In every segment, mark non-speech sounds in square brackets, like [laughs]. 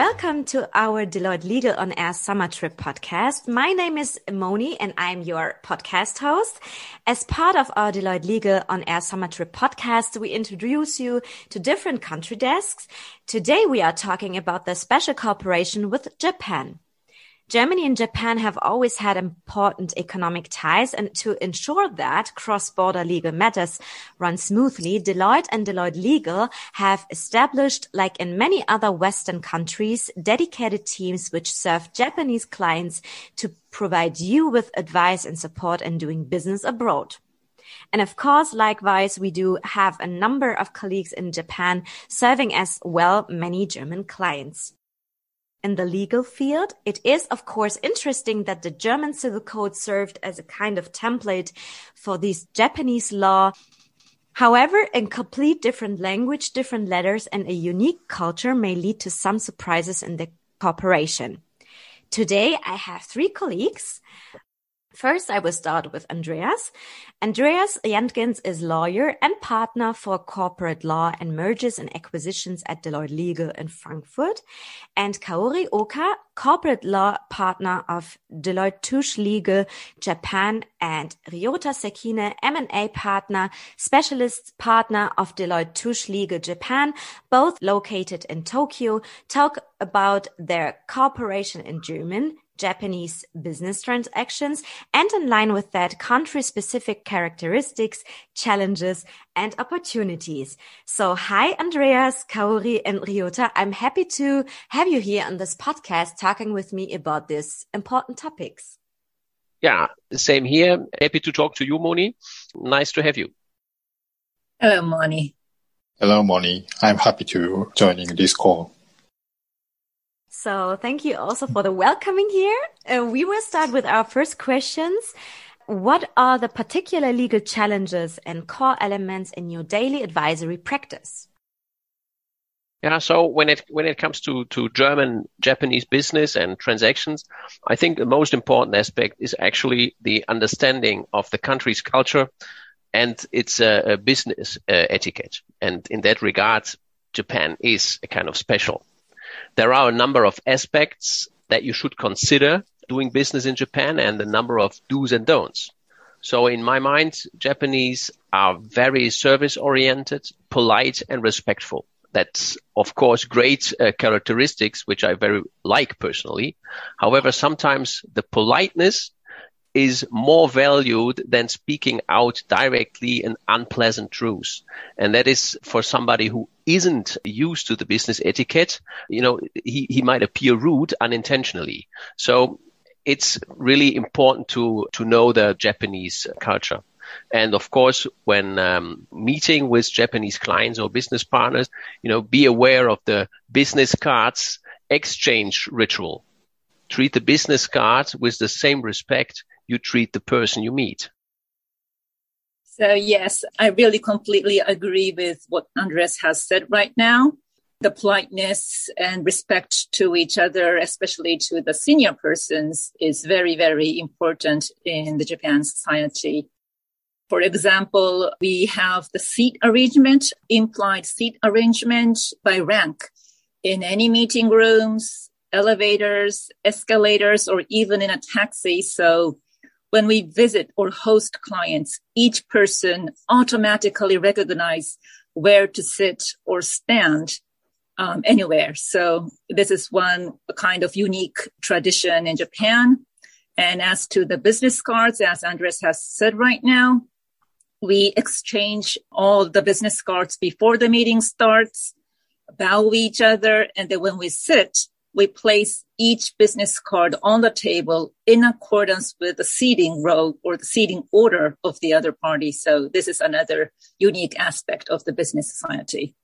Welcome to our Deloitte Legal on Air Summer Trip podcast. My name is Moni and I'm your podcast host. As part of our Deloitte Legal on Air Summer Trip podcast, we introduce you to different country desks. Today we are talking about the special cooperation with Japan. Germany and Japan have always had important economic ties, and to ensure that cross-border legal matters run smoothly, Deloitte and Deloitte Legal have established, like in many other Western countries, dedicated teams which serve Japanese clients to provide you with advice and support in doing business abroad. And of course, likewise, we do have a number of colleagues in Japan serving as well many German clients in the legal field. It is, of course, interesting that the German civil code served as a kind of template for this Japanese law. However, in complete different language, different letters, and a unique culture may lead to some surprises in the cooperation. Today, I have three colleagues First, I will start with Andreas. Andreas Jentgens is lawyer and partner for corporate law and mergers and acquisitions at Deloitte Legal in Frankfurt, and Kaori Oka, corporate law partner of Deloitte Touche Legal Japan, and Ryota Sekine, M&A partner, specialist partner of Deloitte Touche Legal Japan, both located in Tokyo, talk about their cooperation in German, Japanese business transactions and in line with that country specific characteristics, challenges and opportunities. So hi, Andreas, Kaori and Ryota. I'm happy to have you here on this podcast talking with me about these important topics. Yeah, same here. Happy to talk to you, Moni. Nice to have you. Hello, Moni. Hello, Moni. I'm happy to joining this call. So thank you also for the welcoming here. Uh, we will start with our first questions. What are the particular legal challenges and core elements in your daily advisory practice? Yeah, so when it when it comes to to German Japanese business and transactions, I think the most important aspect is actually the understanding of the country's culture and its uh, business uh, etiquette. And in that regard, Japan is a kind of special there are a number of aspects that you should consider doing business in Japan and a number of do's and don'ts. So in my mind, Japanese are very service oriented, polite and respectful. That's of course great uh, characteristics, which I very like personally. However, sometimes the politeness is more valued than speaking out directly an unpleasant truth. And that is for somebody who isn't used to the business etiquette, you know, he, he might appear rude unintentionally. So it's really important to, to know the Japanese culture. And of course, when um, meeting with Japanese clients or business partners, you know, be aware of the business cards exchange ritual. Treat the business card with the same respect you treat the person you meet. So yes, I really completely agree with what Andres has said right now. The politeness and respect to each other, especially to the senior persons is very, very important in the Japan society. For example, we have the seat arrangement, implied seat arrangement by rank in any meeting rooms, elevators, escalators, or even in a taxi. So when we visit or host clients, each person automatically recognize where to sit or stand um, anywhere. So this is one kind of unique tradition in Japan. And as to the business cards, as Andres has said right now, we exchange all the business cards before the meeting starts, bow each other, and then when we sit, we place each business card on the table in accordance with the seating row or the seating order of the other party. So this is another unique aspect of the business society.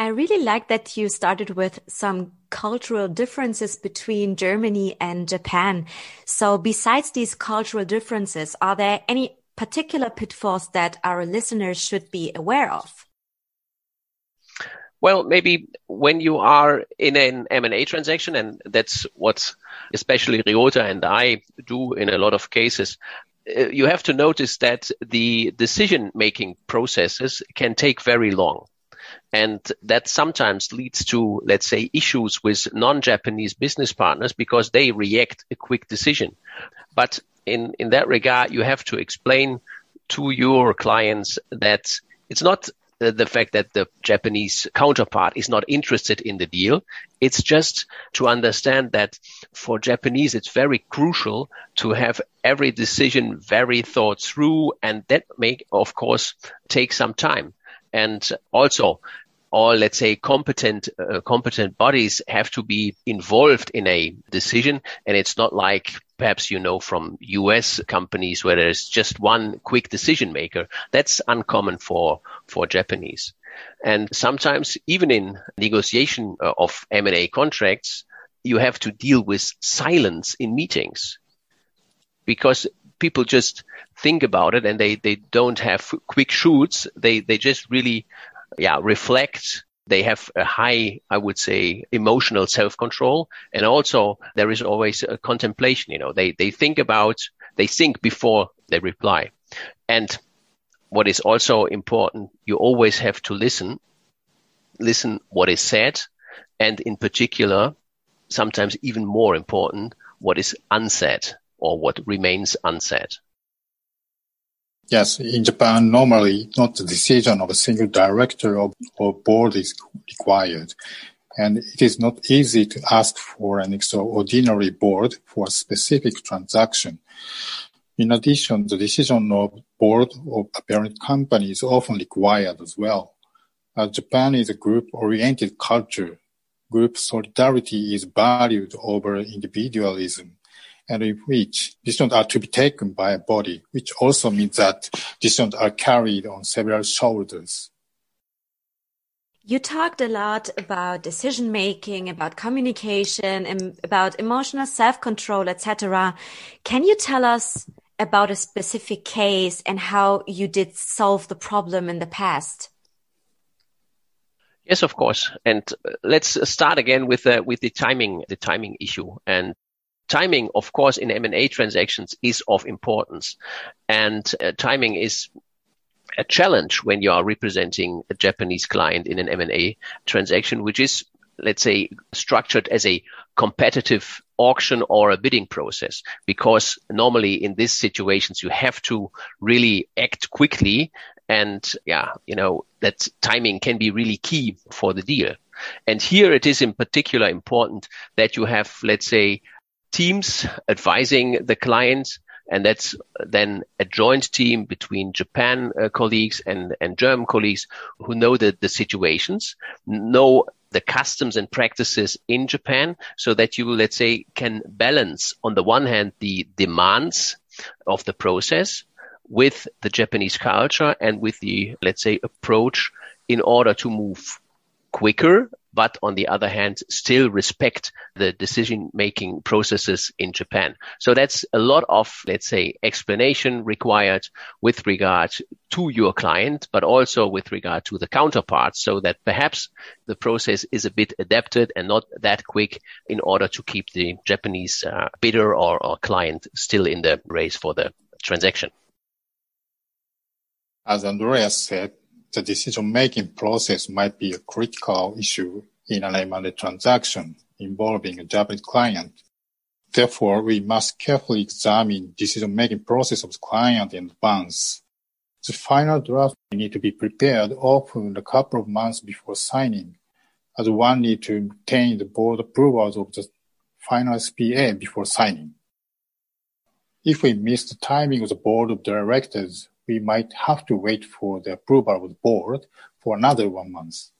I really like that you started with some cultural differences between Germany and Japan. So besides these cultural differences, are there any particular pitfalls that our listeners should be aware of? Well, maybe when you are in an M&A transaction, and that's what especially Ryota and I do in a lot of cases, uh, you have to notice that the decision making processes can take very long. And that sometimes leads to, let's say, issues with non-Japanese business partners because they react a quick decision. But in, in that regard, you have to explain to your clients that it's not the fact that the Japanese counterpart is not interested in the deal. It's just to understand that for Japanese, it's very crucial to have every decision very thought through and that may, of course, take some time. And also all, let's say, competent, uh, competent bodies have to be involved in a decision. And it's not like perhaps you know from US companies where there's just one quick decision maker. That's uncommon for, for Japanese. And sometimes even in negotiation uh, of M&A contracts, you have to deal with silence in meetings because people just think about it and they, they don't have quick shoots. They, they just really, yeah, reflect they have a high, I would say, emotional self-control. And also there is always a contemplation, you know, they, they think about, they think before they reply. And what is also important, you always have to listen, listen what is said. And in particular, sometimes even more important, what is unsaid or what remains unsaid. Yes, in Japan, normally not the decision of a single director or, or board is required. And it is not easy to ask for an extraordinary board for a specific transaction. In addition, the decision of board of a parent company is often required as well. As Japan is a group-oriented culture, group solidarity is valued over individualism and in which decisions are to be taken by a body, which also means that decisions are carried on several shoulders. You talked a lot about decision making, about communication, and about emotional self-control, etc. Can you tell us about a specific case and how you did solve the problem in the past? Yes, of course. And uh, let's uh, start again with the, with the timing, the timing issue. And timing, of course, in M&A transactions is of importance. And uh, timing is a challenge when you are representing a Japanese client in an M&A transaction, which is, let's say, structured as a competitive auction or a bidding process. Because normally in these situations, you have to really act quickly. And yeah, you know, that timing can be really key for the deal. And here it is in particular important that you have, let's say, teams advising the clients. And that's then a joint team between Japan uh, colleagues and, and German colleagues who know the, the situations, know the customs and practices in Japan so that you, let's say, can balance on the one hand the demands of the process with the Japanese culture and with the, let's say, approach in order to move quicker but on the other hand, still respect the decision making processes in Japan. So that's a lot of, let's say, explanation required with regard to your client, but also with regard to the counterpart so that perhaps the process is a bit adapted and not that quick in order to keep the Japanese uh, bidder or, or client still in the race for the transaction. As Andreas said, the decision-making process might be a critical issue in an M&A transaction involving a Japanese client. Therefore, we must carefully examine decision-making process of the client in advance. The final draft need to be prepared often a couple of months before signing, as one need to obtain the board approvals of the final SPA before signing. If we miss the timing of the board of directors, we might have to wait for the approval of the board for another one month.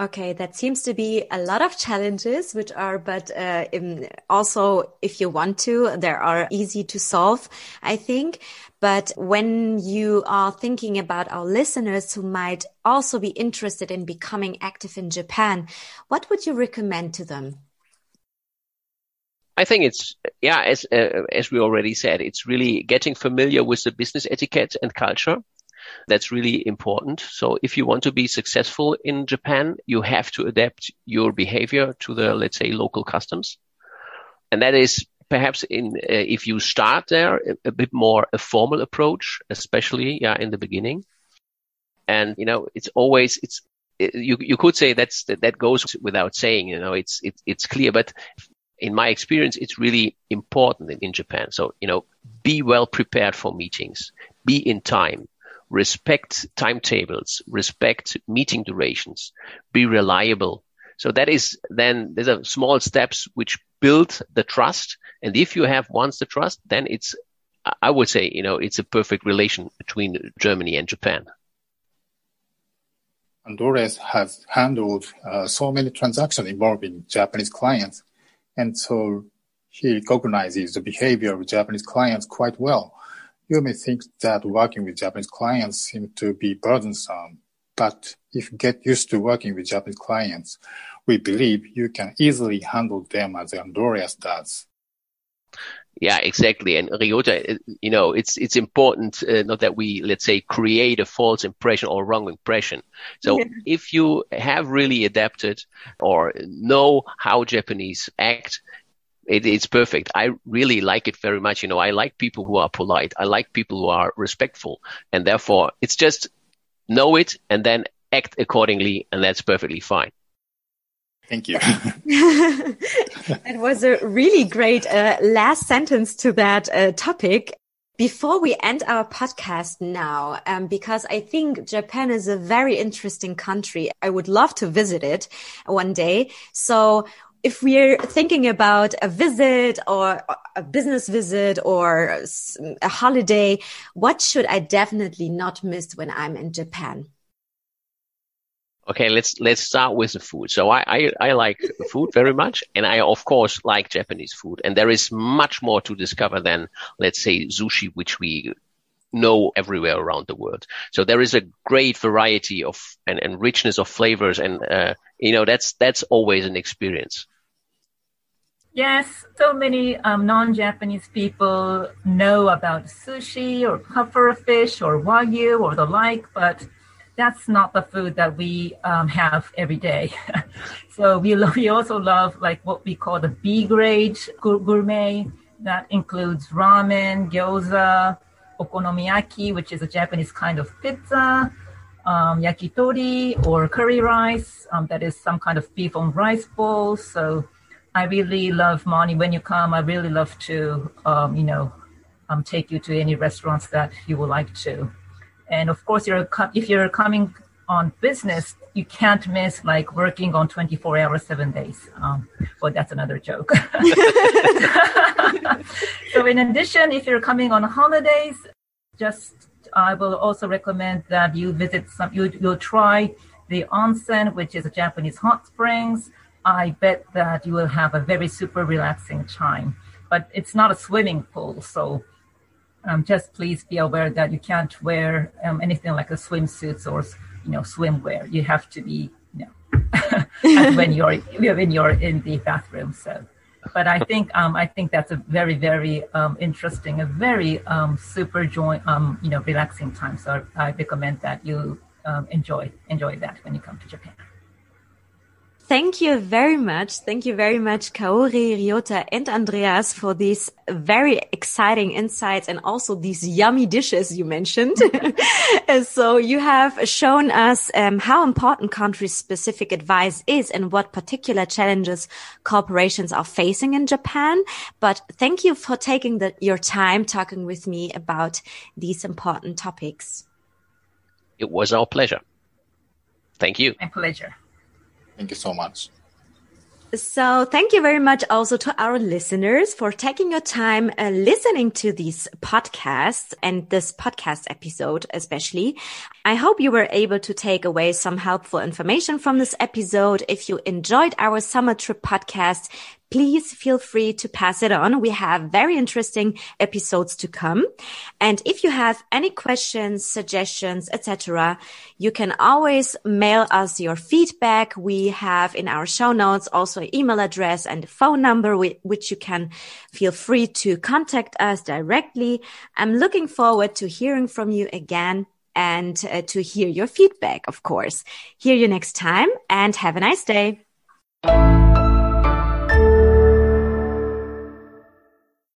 Okay, that seems to be a lot of challenges, which are, but uh, also, if you want to, there are easy to solve, I think. But when you are thinking about our listeners who might also be interested in becoming active in Japan, what would you recommend to them? I think it's yeah, as uh, as we already said, it's really getting familiar with the business etiquette and culture. That's really important. So if you want to be successful in Japan, you have to adapt your behavior to the let's say local customs, and that is perhaps in uh, if you start there a, a, bit more a formal approach, especially yeah in the beginning. And, you know, it's always, it's, it, you, you could say that's, that, that goes without saying, you know, it's, it, it's clear, but in my experience, it's really important in, in Japan. So, you know, be well prepared for meetings, be in time, respect timetables, respect meeting durations, be reliable. So that is then there's a small steps which build the trust. And if you have once the trust, then it's, I would say, you know, it's a perfect relation between Germany and Japan. Andreas has handled uh, so many transactions involving Japanese clients, and so he recognizes the behavior of Japanese clients quite well. You may think that working with Japanese clients seems to be burdensome, but if you get used to working with Japanese clients, we believe you can easily handle them as Andreas does. Yeah, exactly. And Ryota, you know, it's it's important uh, not that we let's say create a false impression or wrong impression. So yeah. if you have really adapted or know how Japanese act, it, it's perfect. I really like it very much. You know, I like people who are polite. I like people who are respectful, and therefore it's just know it and then act accordingly, and that's perfectly fine. Thank you. [laughs] it was a really great uh, last sentence to that uh, topic. Before we end our podcast now, um, because I think Japan is a very interesting country. I would love to visit it one day. So if we're thinking about a visit or a business visit or a holiday, what should I definitely not miss when I'm in Japan? Okay, let's let's start with the food. So I, I, I like food very much, and I of course like Japanese food. And there is much more to discover than let's say sushi, which we know everywhere around the world. So there is a great variety of and, and richness of flavors, and uh, you know that's that's always an experience. Yes, so many um, non-Japanese people know about sushi or puffer fish or wagyu or the like, but that's not the food that we um, have every day. [laughs] so we, lo- we also love like what we call the B grade gourmet. That includes ramen, gyoza, okonomiyaki, which is a Japanese kind of pizza, um, yakitori or curry rice. Um, that is some kind of beef on rice bowl. So I really love Moni. When you come, I really love to, um, you know, um, take you to any restaurants that you would like to. And of course, you're if you're coming on business, you can't miss like working on 24 hours, seven days. Um, but that's another joke. [laughs] so in addition, if you're coming on holidays, just I will also recommend that you visit some. You you'll try the onsen, which is a Japanese hot springs. I bet that you will have a very super relaxing time. But it's not a swimming pool, so um, just please be aware that you can't wear um, anything like a swimsuits or you know swimwear. You have to be you know [laughs] when you're when you're in the bathroom. So, but I think um, I think that's a very very um, interesting, a very um, super joy um, you know relaxing time. So I recommend that you enjoy enjoy that when you come to Japan. Thank you very much. Thank you very much, Kaori, Ryota, and Andreas for these very exciting insights and also these yummy dishes you mentioned. [laughs] so you have shown us um, how important country specific advice is and what particular challenges corporations are facing in Japan. But thank you for taking the, your time talking with me about these important topics. It was our pleasure. Thank you. My pleasure. Thank you so much. So thank you very much also to our listeners for taking your time uh, listening to these podcasts and this podcast episode, especially. I hope you were able to take away some helpful information from this episode. If you enjoyed our summer trip podcast, please feel free to pass it on. We have very interesting episodes to come. And if you have any questions, suggestions, etc., you can always mail us your feedback. We have in our show notes also an email address and a phone number which you can feel free to contact us directly. I'm looking forward to hearing from you again and uh, to hear your feedback, of course. Hear you next time and have a nice day.